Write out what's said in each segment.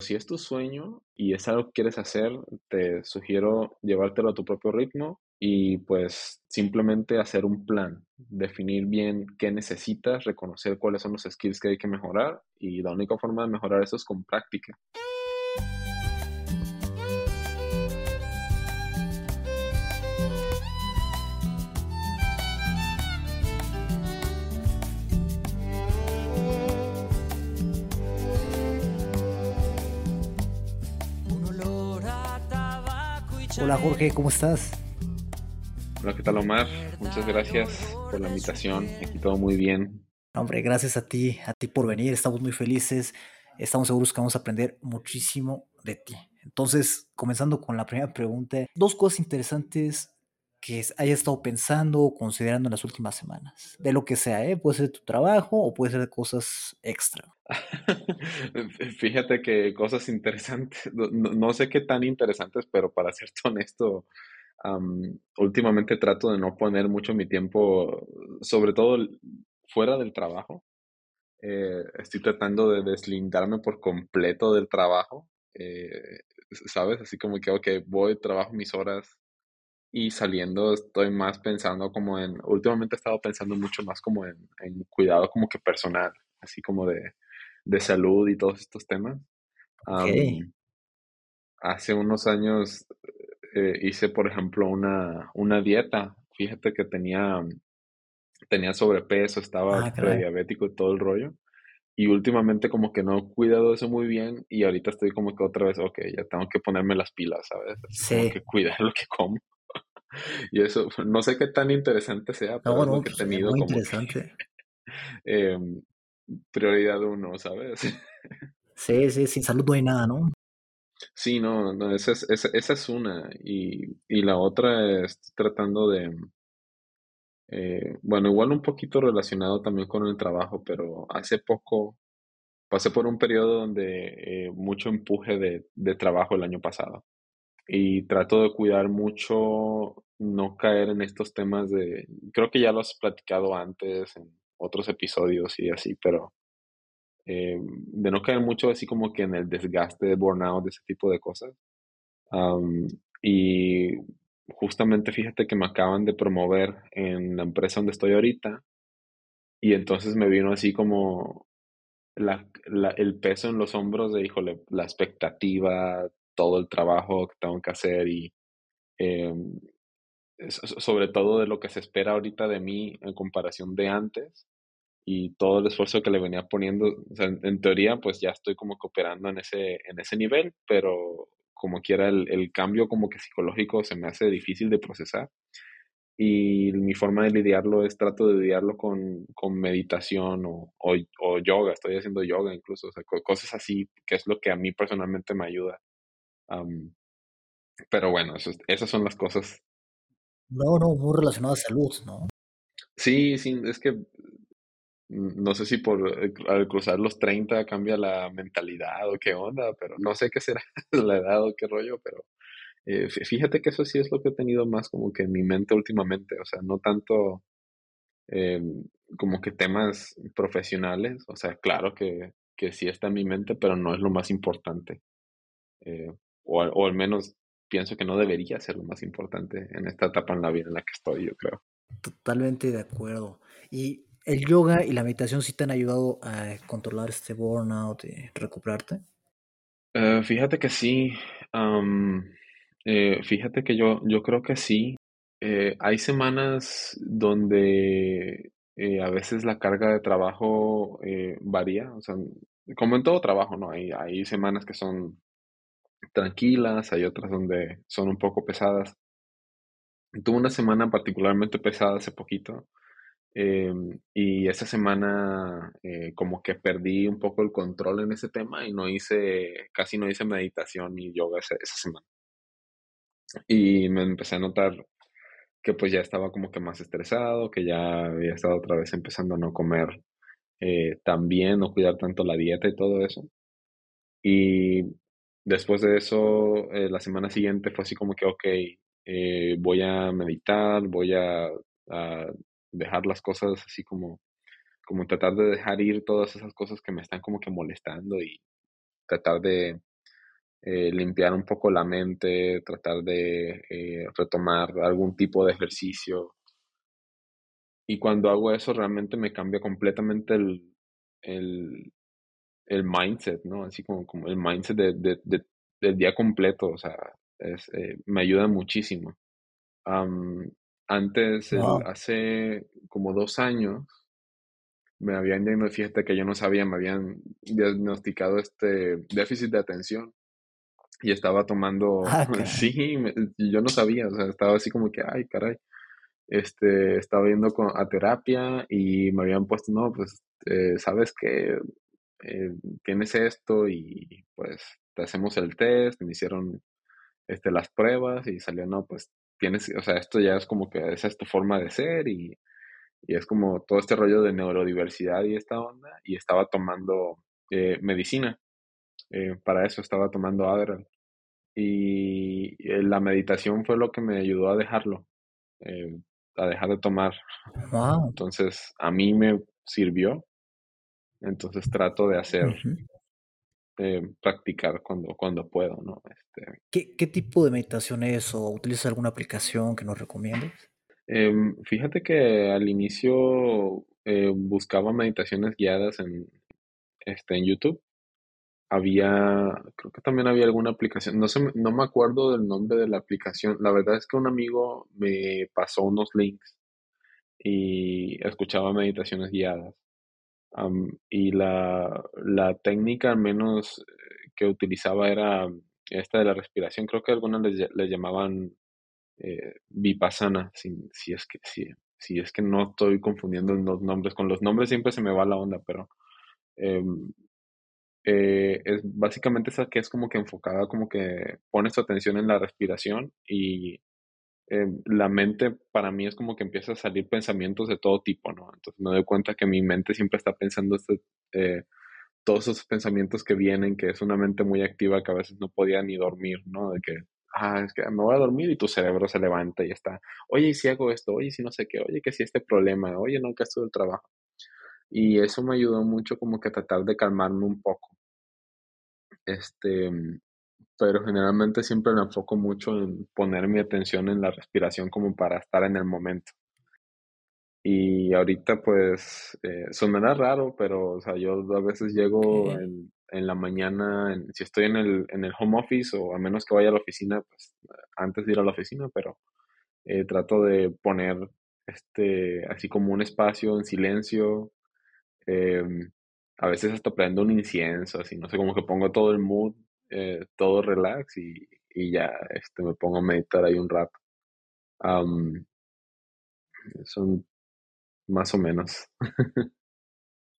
Si es tu sueño y es algo que quieres hacer, te sugiero llevártelo a tu propio ritmo y pues simplemente hacer un plan, definir bien qué necesitas, reconocer cuáles son los skills que hay que mejorar y la única forma de mejorar eso es con práctica. Jorge, ¿cómo estás? Hola, ¿qué tal Omar? Muchas gracias por la invitación. Aquí todo muy bien. Hombre, gracias a ti, a ti por venir. Estamos muy felices. Estamos seguros que vamos a aprender muchísimo de ti. Entonces, comenzando con la primera pregunta, dos cosas interesantes que hayas estado pensando o considerando en las últimas semanas. De lo que sea, ¿eh? Puede ser de tu trabajo o puede ser de cosas extra. Fíjate que cosas interesantes, no, sé qué tan interesantes, pero para ser honesto, últimamente trato de no poner mucho mi tiempo, sobre todo fuera del trabajo. Eh, estoy tratando de deslindarme por completo del trabajo, eh, ¿sabes? Así como que, ok, voy, trabajo mis horas, y saliendo estoy más pensando como en, últimamente he estado pensando mucho más como en, cuidado como que personal, así como de, salud y todos estos temas. hace unos años eh, hice, por ejemplo, una, una dieta. Fíjate que tenía, tenía sobrepeso, estaba ah, diabético y todo el rollo. Y últimamente como que no he cuidado eso muy bien y ahorita estoy como que otra vez, ok, ya tengo que ponerme las pilas, ¿sabes? Sí. Tengo que cuidar lo que como. y eso, no sé qué tan interesante sea, pero no, que he pues, tenido muy como interesante. Em, prioridad uno, ¿sabes? sí, sí, sin salud no hay nada, ¿no? Sí, no, no esa, es, esa, esa es una. Y, y, la otra es tratando de, eh, bueno, igual un poquito relacionado también con el trabajo, pero hace poco pasé por un periodo donde eh, mucho empuje de, de trabajo el año pasado y trato de cuidar mucho no caer en estos temas de, creo que ya lo has platicado antes en otros episodios y así, pero eh, de no caer mucho así como que en el desgaste de burnout, de ese tipo de cosas. y justamente fíjate que me acaban de promover en la empresa donde estoy ahorita y entonces me vino así como la, el peso en los hombros de, híjole, la expectativa, todo el trabajo que tengo que hacer y em, sobre todo de lo que se espera ahorita de mí en comparación de antes y todo el esfuerzo que le venía poniendo, en, teoría pues ya estoy como cooperando en ese, en ese nivel, pero como quiera el, el, cambio como que psicológico se me hace difícil de procesar y mi forma de lidiarlo es trato de lidiarlo con, con meditación o, o, yoga, estoy haciendo yoga incluso, o sea, cosas así, que es lo que a mí personalmente me ayuda pero bueno, esas son las cosas. No, no, muy relacionado a salud, ¿no? Sí, sí, es que no sé si por eh, al cruzar los 30 cambia la mentalidad o qué onda, pero no sé qué será la edad o qué rollo, pero eh, fíjate que eso sí es lo que he tenido más como que en mi mente últimamente, o sea, no tanto em, como que temas profesionales, o sea, claro que, que sí está en mi mente, pero no es lo más importante. Eh, o, o al menos pienso que no debería ser lo más importante en esta etapa en la vida en la que estoy, yo creo. Totalmente de acuerdo. ¿Y el yoga y la meditación sí te han ayudado a controlar este burnout y recuperarte? Eh, fíjate que sí. Eh, fíjate que yo, yo creo que sí. Eh, hay semanas donde a veces la carga de trabajo varía. O sea, como en todo trabajo, ¿no? Hay, hay semanas que son tranquilas, hay otras donde son un poco pesadas. Tuve una semana particularmente pesada hace poquito em, y esa semana eh, como que perdí un poco el control en ese tema y no hice, casi no hice meditación ni yoga esa, semana. Y me empecé a notar que pues ya estaba como que más estresado, que ya había estado otra vez empezando a no comer eh, tan bien, no cuidar tanto la dieta y todo eso. Y Después de eso, eh, la semana siguiente fue así como que, ok, eh, voy a meditar, voy a, dejar las cosas así como, como tratar de dejar ir todas esas cosas que me están como que molestando y tratar de, eh, limpiar un poco la mente, tratar de eh, retomar algún tipo de ejercicio. Y cuando hago eso realmente me cambia completamente el, el, el mindset, ¿no? Así como, como el mindset de, de, de, del día completo, o sea, es, eh, me ayuda muchísimo. Antes, el, hace como dos años, me habían diagnosticado, fíjate que yo no sabía, me habían diagnosticado este déficit de atención y estaba tomando, Ah, sí, me- yo no sabía, o sea, estaba así como que, ay, caray, este, estaba yendo con, a terapia y me habían puesto, no, pues, eh, sabes que tienes esto y pues te hacemos el test, me hicieron este, las pruebas y salió, no, pues tienes, o sea, esto ya es como que esa es tu forma de ser y, y es como todo este rollo de neurodiversidad y esta onda y estaba tomando eh, medicina, eh, para eso estaba tomando Adderall y eh, la meditación fue lo que me ayudó a dejarlo, eh, a dejar de tomar. Wow. Entonces, a mí me sirvió, entonces trato de hacer. Eh, practicar cuando, cuando puedo, ¿no? Este, ¿Qué, qué tipo de meditación es o utilizas alguna aplicación que nos recomiendes? em, fíjate que al inicio eh, buscaba meditaciones guiadas en, este, en YouTube. Había, creo que también había alguna aplicación, no sé, no me acuerdo del nombre de la aplicación. La verdad es que un amigo me pasó unos links y escuchaba meditaciones guiadas. Am, y la, la técnica al menos que utilizaba era esta de la respiración. Creo que algunas les, ll- les llamaban eh, Vipassana, si, si es que, si, si es que no estoy confundiendo los nombres. Con los nombres siempre se me va la onda, pero em, eh, es básicamente esa que es como que enfocada, como que pones tu atención en la respiración y eh, la mente para mí es como que empieza a salir pensamientos de todo tipo, ¿no? Entonces me doy cuenta que mi mente siempre está pensando este, eh, todos esos pensamientos que vienen, que es una mente muy activa que a veces no podía ni dormir, ¿no? De que, ah, es que me voy a dormir y tu cerebro se levanta y está, oye, ¿y si hago esto? Oye, ¿y si no sé qué? Oye, que si este problema? Oye, no, que esto del trabajo. Y eso me ayudó mucho como que a tratar de calmarme un poco. Este, pero generalmente siempre me enfoco mucho en poner mi atención en la respiración como para estar en el momento. Y ahorita pues eh, sonará raro, pero o sea, yo a veces llego en, en la mañana, en- si estoy en el, en el home office o a menos que vaya a la oficina, pues antes de ir a la oficina, pero eh, trato de poner este, así como un espacio en silencio, em, a veces hasta prendo un incienso, así, no sé, como que pongo todo el mood, eh, todo relax y, y ya este, me pongo a meditar ahí un rato. Am, son más o menos.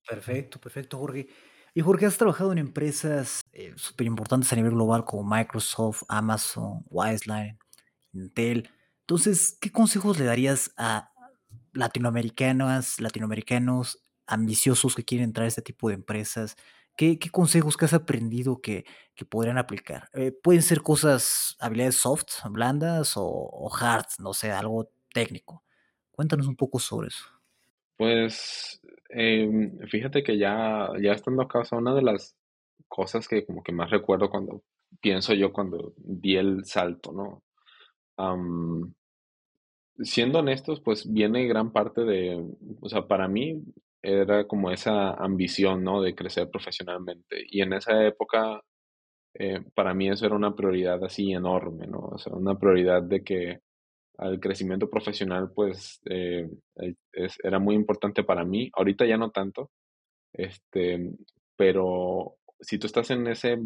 perfecto, perfecto, Jorge. Y Jorge, has trabajado en empresas eh, súper importantes a nivel global como Microsoft, Amazon, Wiseline, Intel. Entonces, ¿qué consejos le darías a latinoamericanas, latinoamericanos ambiciosos que quieren entrar a este tipo de empresas? ¿Qué, qué consejos que has aprendido que, que podrían aplicar? Eh, pueden ser cosas, habilidades soft, blandas o, o hard, no sé, algo técnico. Cuéntanos un poco sobre eso. Pues em, fíjate que ya, ya estando acá, una de las cosas que como que más recuerdo cuando pienso yo cuando di el salto, ¿no? Am, siendo honestos, pues viene gran parte de, o sea, para mí era como esa ambición, ¿no? De crecer profesionalmente. Y en esa época, eh, para mí eso era una prioridad así enorme, ¿no? O sea, una prioridad de que al crecimiento profesional, pues eh, eh, es- era muy importante para mí. Ahorita ya no tanto, este, pero si tú estás en ese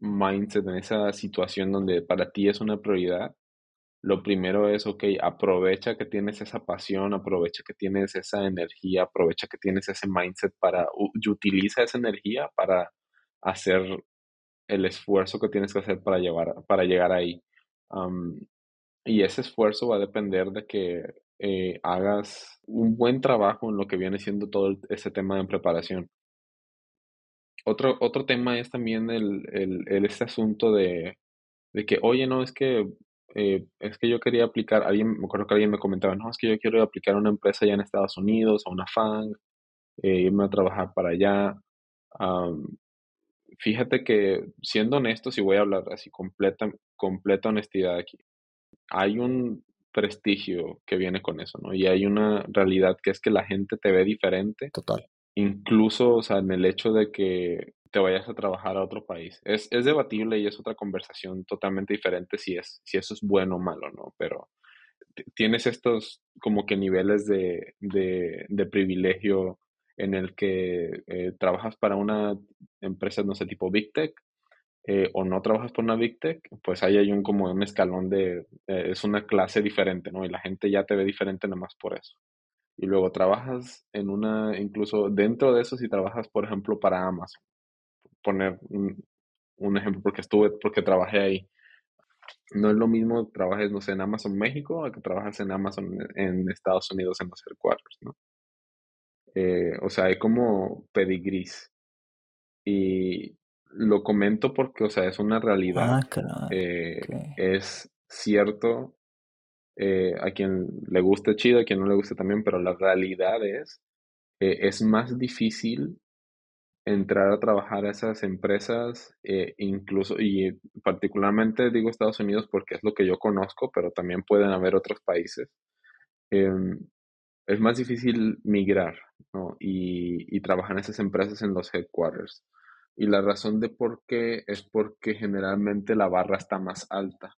mindset, en esa situación donde para ti es una prioridad, lo primero es, ok, aprovecha que tienes esa pasión, aprovecha que tienes esa energía, aprovecha que tienes ese mindset para, y utiliza esa energía para hacer el esfuerzo que tienes que hacer para llevar, para llegar ahí. Y ese esfuerzo va a depender de que eh, hagas un buen trabajo en lo que viene siendo todo ese tema de preparación. Otro, otro tema es también el, el- este asunto de, de que, oye, no, es que, eh, es que yo quería aplicar, alguien, me acuerdo que alguien me comentaba, no, es que yo quiero aplicar a una empresa allá en Estados Unidos, a una FANG, eh, irme a trabajar para allá. Fíjate que, siendo honesto, si voy a hablar así, completa, completa honestidad aquí, hay un prestigio que viene con eso, ¿no? Y hay una realidad que es que la gente te ve diferente. Total. Incluso, o sea, en el hecho de que te vayas a trabajar a otro país. Es, es debatible y es otra conversación totalmente diferente si, es, si eso es bueno o malo, ¿no? Pero tienes estos como que niveles de, de, privilegio en el que eh, trabajas para una empresa, no sé, tipo Big Tech, eh, o no trabajas por una Big Tech, pues ahí hay un como un escalón de, eh, es una clase diferente, ¿no? Y la gente ya te ve diferente nada más por eso. Y luego trabajas en una, incluso dentro de eso, si trabajas, por ejemplo, para Amazon, poner un, un ejemplo porque estuve, porque trabajé ahí no es lo mismo trabajes, no sé, en Amazon México a que trabajas en Amazon en Estados Unidos en los headquarters, ¿no? Eh, o sea, hay como pedigrís. Y lo comento porque, o sea, es una realidad. Ah, eh, es cierto eh, a quien le guste chido, a quien no le guste también, pero la realidad es, es más difícil entrar a trabajar a esas empresas, eh, incluso, y particularmente digo Estados Unidos porque es lo que yo conozco, pero también pueden haber otros países. Em, es más difícil migrar ¿no? y, y, trabajar en esas empresas en los headquarters. Y la razón de por qué es porque generalmente la barra está más alta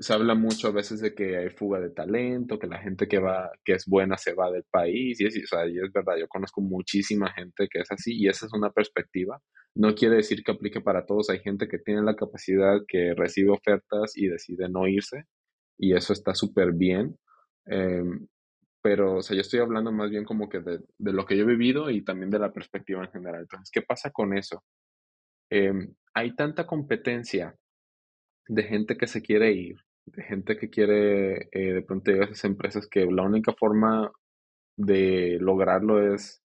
se habla mucho a veces de que hay fuga de talento, que la gente que va, que es buena se va del país, y es, o sea, y es verdad, yo conozco muchísima gente que es así, y esa es una perspectiva. No quiere decir que aplique para todos, hay gente que tiene la capacidad, que recibe ofertas y decide no irse, y eso está súper bien. Em, pero, o sea, yo estoy hablando más bien como que de, de, lo que yo he vivido y también de la perspectiva en general. Entonces, ¿qué pasa con eso? Em, hay tanta competencia de gente que se quiere ir de gente que quiere eh, de pronto llegar a esas empresas que la única forma de lograrlo es,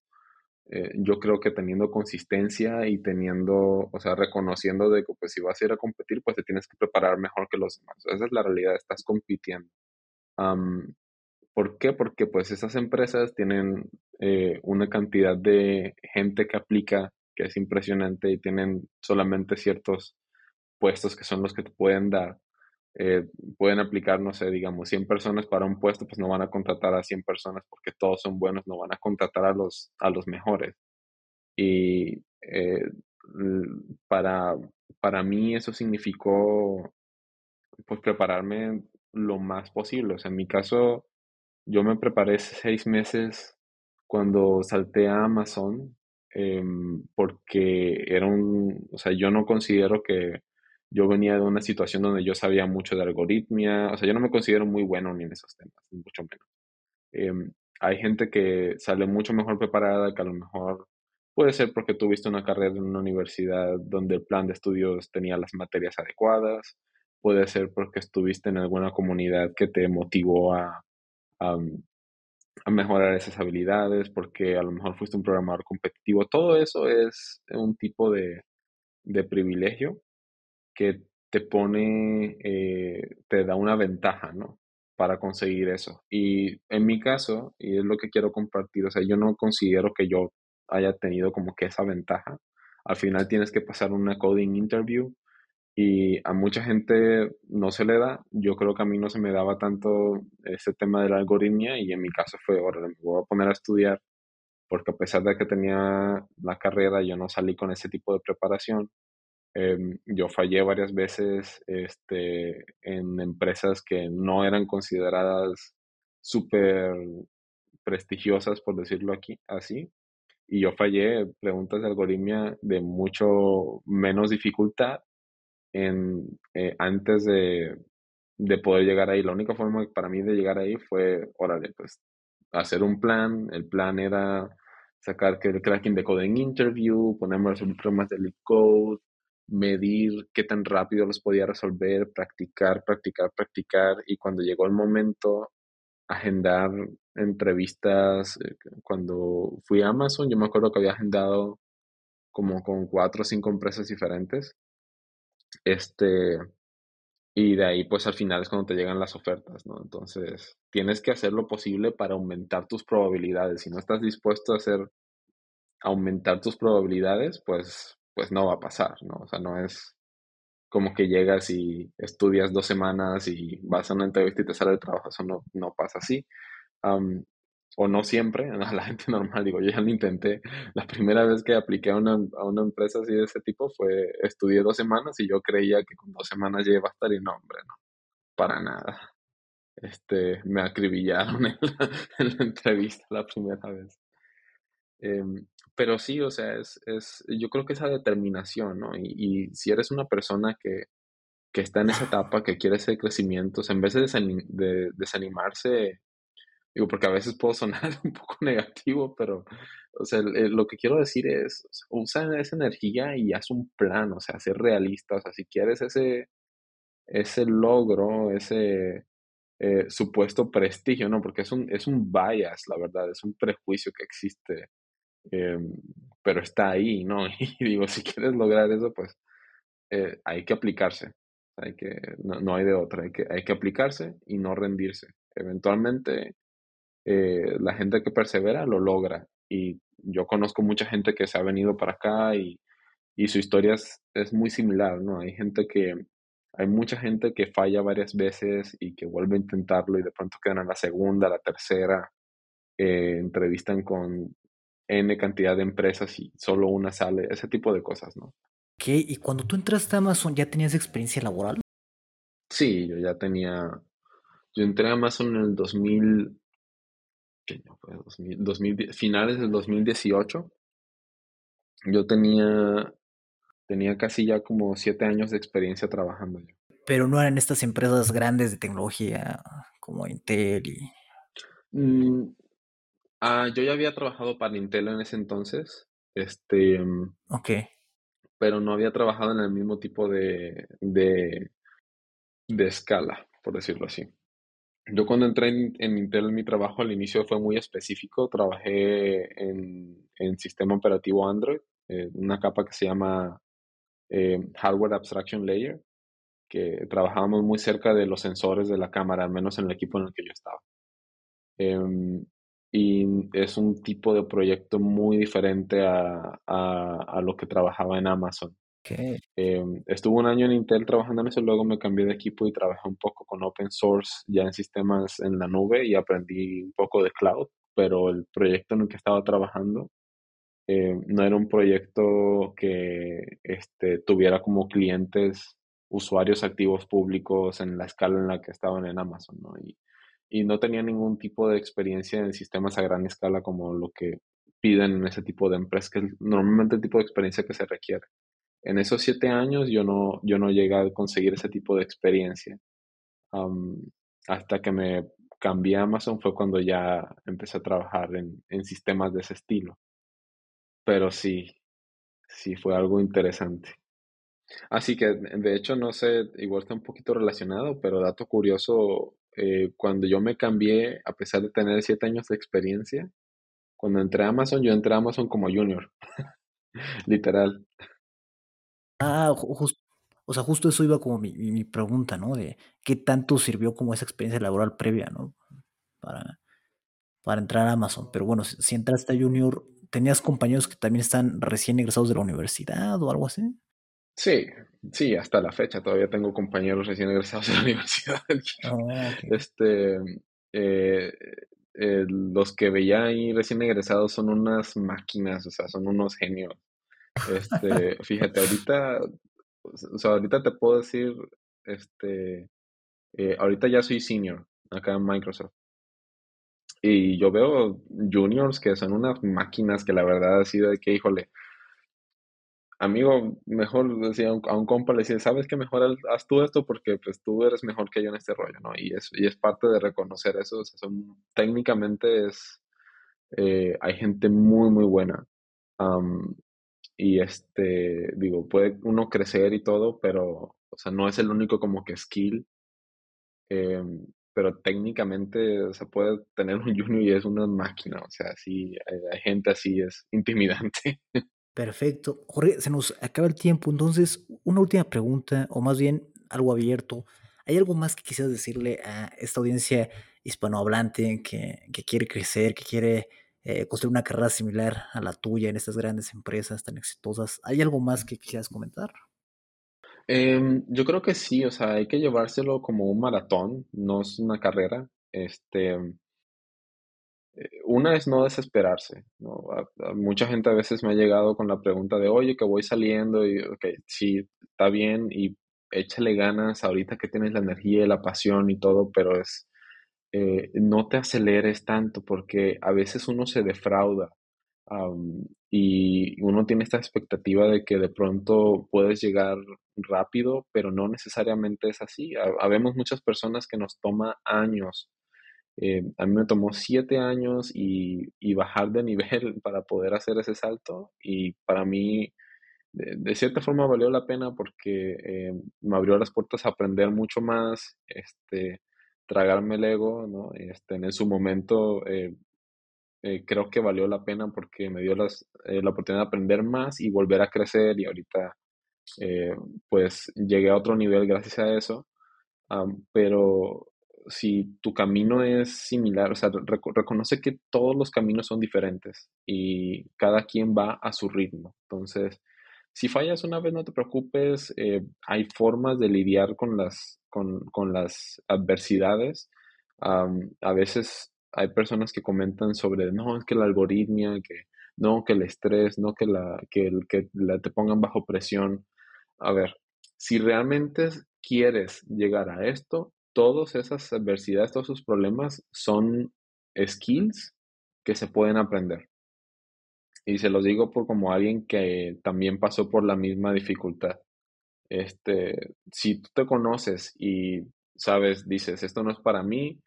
eh, yo creo que teniendo consistencia y teniendo, o sea, reconociendo de que pues si vas a ir a competir, pues te tienes que preparar mejor que los demás. Esa es la realidad, estás compitiendo. ¿Por qué? Porque pues esas empresas tienen eh, una cantidad de gente que aplica que es impresionante y tienen solamente ciertos puestos que son los que te pueden dar. Eh, pueden aplicar, no sé, digamos, 100 personas para un puesto, pues no van a contratar a 100 personas porque todos son buenos, no van a contratar a los, a los mejores. Y eh, para, para mí eso significó, pues, prepararme lo más posible. O sea, en mi caso, yo me preparé seis meses cuando salté a Amazon, em, porque era un, o sea, yo no considero que yo venía de una situación donde yo sabía mucho de algoritmia, o sea, yo no me considero muy bueno ni en esos temas, mucho menos. Em, hay gente que sale mucho mejor preparada, que a lo mejor puede ser porque tuviste una carrera en una universidad donde el plan de estudios tenía las materias adecuadas, puede ser porque estuviste en alguna comunidad que te motivó a, a, a mejorar esas habilidades, porque a lo mejor fuiste un programador competitivo. Todo eso es un tipo de, de privilegio que te pone, eh, te da una ventaja, ¿no? Para conseguir eso. Y en mi caso, y es lo que quiero compartir, o sea, yo no considero que yo haya tenido como que esa ventaja. Al final tienes que pasar una coding interview y a mucha gente no se le da. Yo creo que a mí no se me daba tanto ese tema de la algoritmia y en mi caso fue, ahora me voy a poner a estudiar porque a pesar de que tenía la carrera, yo no salí con ese tipo de preparación Em, yo fallé varias veces este, en empresas que no eran consideradas súper prestigiosas, por decirlo aquí, así. Y yo fallé preguntas de algoritmia de mucho menos dificultad en, eh, antes de, de poder llegar ahí. La única forma para mí de llegar ahí fue, órale, pues hacer un plan. El plan era sacar que el cracking de code en interview, ponerme los problemas de code, medir qué tan rápido los podía resolver, practicar, practicar, practicar y cuando llegó el momento, agendar entrevistas. Eh, cuando fui a Amazon, yo me acuerdo que había agendado como con cuatro o cinco empresas diferentes. Este, y de ahí pues al final es cuando te llegan las ofertas, ¿no? Entonces, tienes que hacer lo posible para aumentar tus probabilidades. Si no estás dispuesto a hacer aumentar tus probabilidades, pues, pues no va a pasar, ¿no? O sea, no es como que llegas y estudias dos semanas y vas a una entrevista y te sale el trabajo, eso no, no pasa así. o no siempre, a la gente normal, digo, yo ya lo intenté. La primera vez que apliqué a una, a una empresa así de ese tipo fue, estudié dos semanas y yo creía que con dos semanas ya iba a estar y no, hombre, no, para nada. Este, me acribillaron en la, en la entrevista la primera vez. Em, pero sí, o sea, es, es, yo creo que esa determinación, ¿no? Y, y si eres una persona que, que, está en esa etapa, que quiere ese crecimiento, o sea, en vez de, de, desanimarse, digo, porque a veces puedo sonar un poco negativo, pero, o sea, lo que quiero decir es, usa esa energía y haz un plan, o sea, ser realista, o sea, si quieres ese, ese logro, ese eh, supuesto prestigio, ¿no? Porque es un, es un bias, la verdad, es un prejuicio que existe eh, pero está ahí, ¿no? Y digo, si quieres lograr eso, pues eh, hay que aplicarse, hay que, no, hay de otra, hay que, hay que aplicarse y no rendirse. Eventualmente, eh, la gente que persevera lo logra. Y yo conozco mucha gente que se ha venido para acá y, y su historia es, es, muy similar, ¿no? Hay gente que, hay mucha gente que falla varias veces y que vuelve a intentarlo y de pronto quedan en la segunda, la tercera, entrevistan con N cantidad de empresas y solo una sale, ese tipo de cosas, ¿no? Ok, y cuando tú entraste a Amazon, ¿ya tenías experiencia laboral? Sí, yo ya tenía, yo entré a Amazon en el 2000, ¿qué no fue? 2000, finales del 2018. Yo tenía, tenía casi ya como siete años de experiencia trabajando. Pero no eran estas empresas grandes de tecnología como Intel y... Mm, Ah, yo ya había trabajado para Intel en ese entonces, este, mm, Ok. pero no había trabajado en el mismo tipo de, de, de escala, por decirlo así. Yo cuando entré en, Intel, mi trabajo al inicio fue muy específico. Trabajé en, en sistema operativo Android, eh, una capa que se llama eh, Hardware Abstraction Layer, que trabajábamos muy cerca de los sensores de la cámara, al menos en el equipo en el que yo estaba. Em, y es un tipo de proyecto muy diferente a, a, lo que trabajaba en Amazon. Okay. Em, estuve un año en Intel trabajando en eso, luego me cambié de equipo y trabajé un poco con open source ya en sistemas en la nube y aprendí un poco de cloud, pero el proyecto en el que estaba trabajando eh, no era un proyecto que este, tuviera como clientes usuarios activos públicos en la escala en la que estaban en Amazon, ¿no? Y, y no tenía ningún tipo de experiencia en sistemas a gran escala como lo que piden en ese tipo de empresas, que es normalmente el tipo de experiencia que se requiere. En esos siete años yo no, yo no llegué a conseguir ese tipo de experiencia. hasta que me cambié a Amazon fue cuando ya empecé a trabajar en, en sistemas de ese estilo. Pero sí, sí fue algo interesante. Así que, de hecho, no sé, igual está un poquito relacionado, pero dato curioso, eh, cuando yo me cambié, a pesar de tener siete años de experiencia, cuando entré a Amazon, yo entré a Amazon como junior, literal. Ah, justo, o sea, justo eso iba como mi, mi, pregunta, ¿no? De qué tanto sirvió como esa experiencia laboral previa, ¿no? Para, para entrar a Amazon. Pero bueno, si, si entraste a junior, ¿tenías compañeros que también están recién egresados de la universidad o algo así? Sí, sí, hasta la fecha todavía tengo compañeros recién egresados de la universidad. Ah, este, eh, eh, los que veía ahí recién egresados son unas máquinas, o sea, son unos genios. Este, fíjate, ahorita, o sea, ahorita te puedo decir, este, eh, ahorita ya soy senior acá en Microsoft. Y yo veo juniors que son unas máquinas que la verdad ha sido de que, híjole, amigo, mejor decía a un compa, le decía, ¿sabes qué? Mejor haz tú esto porque pues tú eres mejor que yo en este rollo, ¿no? Y es, y es parte de reconocer eso. son, técnicamente es, eh, hay gente muy, muy buena. y este, digo, puede uno crecer y todo, pero, o sea, no es el único como que skill. Em, pero técnicamente se puede tener un junior y es una máquina, o sea, sí, hay gente así, es intimidante. Perfecto. Jorge, se nos acaba el tiempo, entonces una última pregunta, o más bien algo abierto. ¿Hay algo más que quisieras decirle a esta audiencia hispanohablante que, que quiere crecer, que quiere eh, construir una carrera similar a la tuya en estas grandes empresas tan exitosas. ¿Hay algo más que quisieras comentar? Em, yo creo que sí, o sea, hay que llevárselo como un maratón, no es una carrera. Este, una es no desesperarse, ¿no? mucha gente a veces me ha llegado con la pregunta de, oye, que voy saliendo y, ok, sí, está bien y échale ganas ahorita que tienes la energía y la pasión y todo, pero es, eh, no te aceleres tanto porque a veces uno se defrauda y uno tiene esta expectativa de que de pronto puedes llegar rápido, pero no necesariamente es así. Habemos muchas personas que nos toma años. Eh, a mí me tomó siete años y, bajar de nivel para poder hacer ese salto y para mí de, cierta forma valió la pena porque eh, me abrió las puertas a aprender mucho más, este, tragarme el ego, ¿no? Este, en su momento eh, creo que valió la pena porque me dio las, la oportunidad de aprender más y volver a crecer y ahorita pues llegué a otro nivel gracias a eso. pero si tu camino es similar, o sea, reconoce que todos los caminos son diferentes y cada quien va a su ritmo. Entonces, si fallas una vez, no te preocupes, hay formas de lidiar con las, con, con las adversidades. a veces hay personas que comentan sobre, no, es que la algoritmia, que no, que el estrés, no, que, la, que, el, que la, te pongan bajo presión. A ver, si realmente quieres llegar a esto, todas esas adversidades, todos esos problemas son skills que se pueden aprender. Y se los digo por como alguien que también pasó por la misma dificultad. Este, si tú te conoces y sabes, dices, esto no es para mí,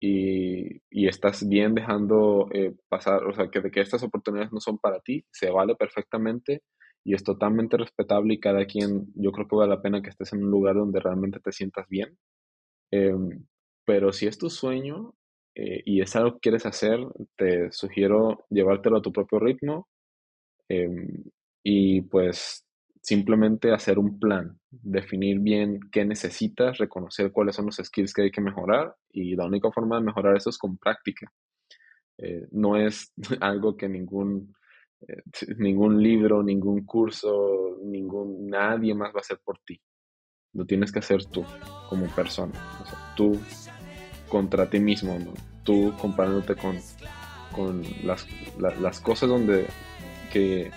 y, y estás bien dejando eh, pasar, o sea, que, que estas oportunidades no son para ti, se vale perfectamente y es totalmente respetable y cada quien, yo creo que vale la pena que estés en un lugar donde realmente te sientas bien. Em, pero si es tu sueño eh, y es algo que quieres hacer, te sugiero llevártelo a tu propio ritmo em, y pues simplemente hacer un plan, definir bien qué necesitas, reconocer cuáles son los skills que hay que mejorar y la única forma de mejorar eso es con práctica. Eh, no es algo que ningún, eh, ningún libro, ningún curso, ningún, nadie más va a hacer por ti. Lo tienes que hacer tú como persona. tú contra ti mismo, tú comparándote con, con las, las cosas donde que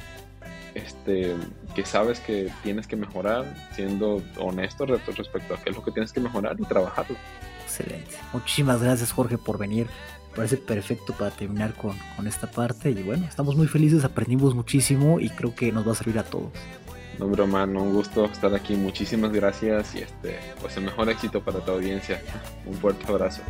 este, que sabes que tienes que mejorar, siendo honesto respecto a qué es lo que tienes que mejorar y trabajarlo. Excelente. Muchísimas gracias Jorge por venir. Parece perfecto para terminar con, con esta parte y bueno, estamos muy felices, aprendimos muchísimo y creo que nos va a servir a todos. Broma, un gusto estar aquí. Muchísimas gracias y este, pues el mejor éxito para tu audiencia. Un fuerte abrazo.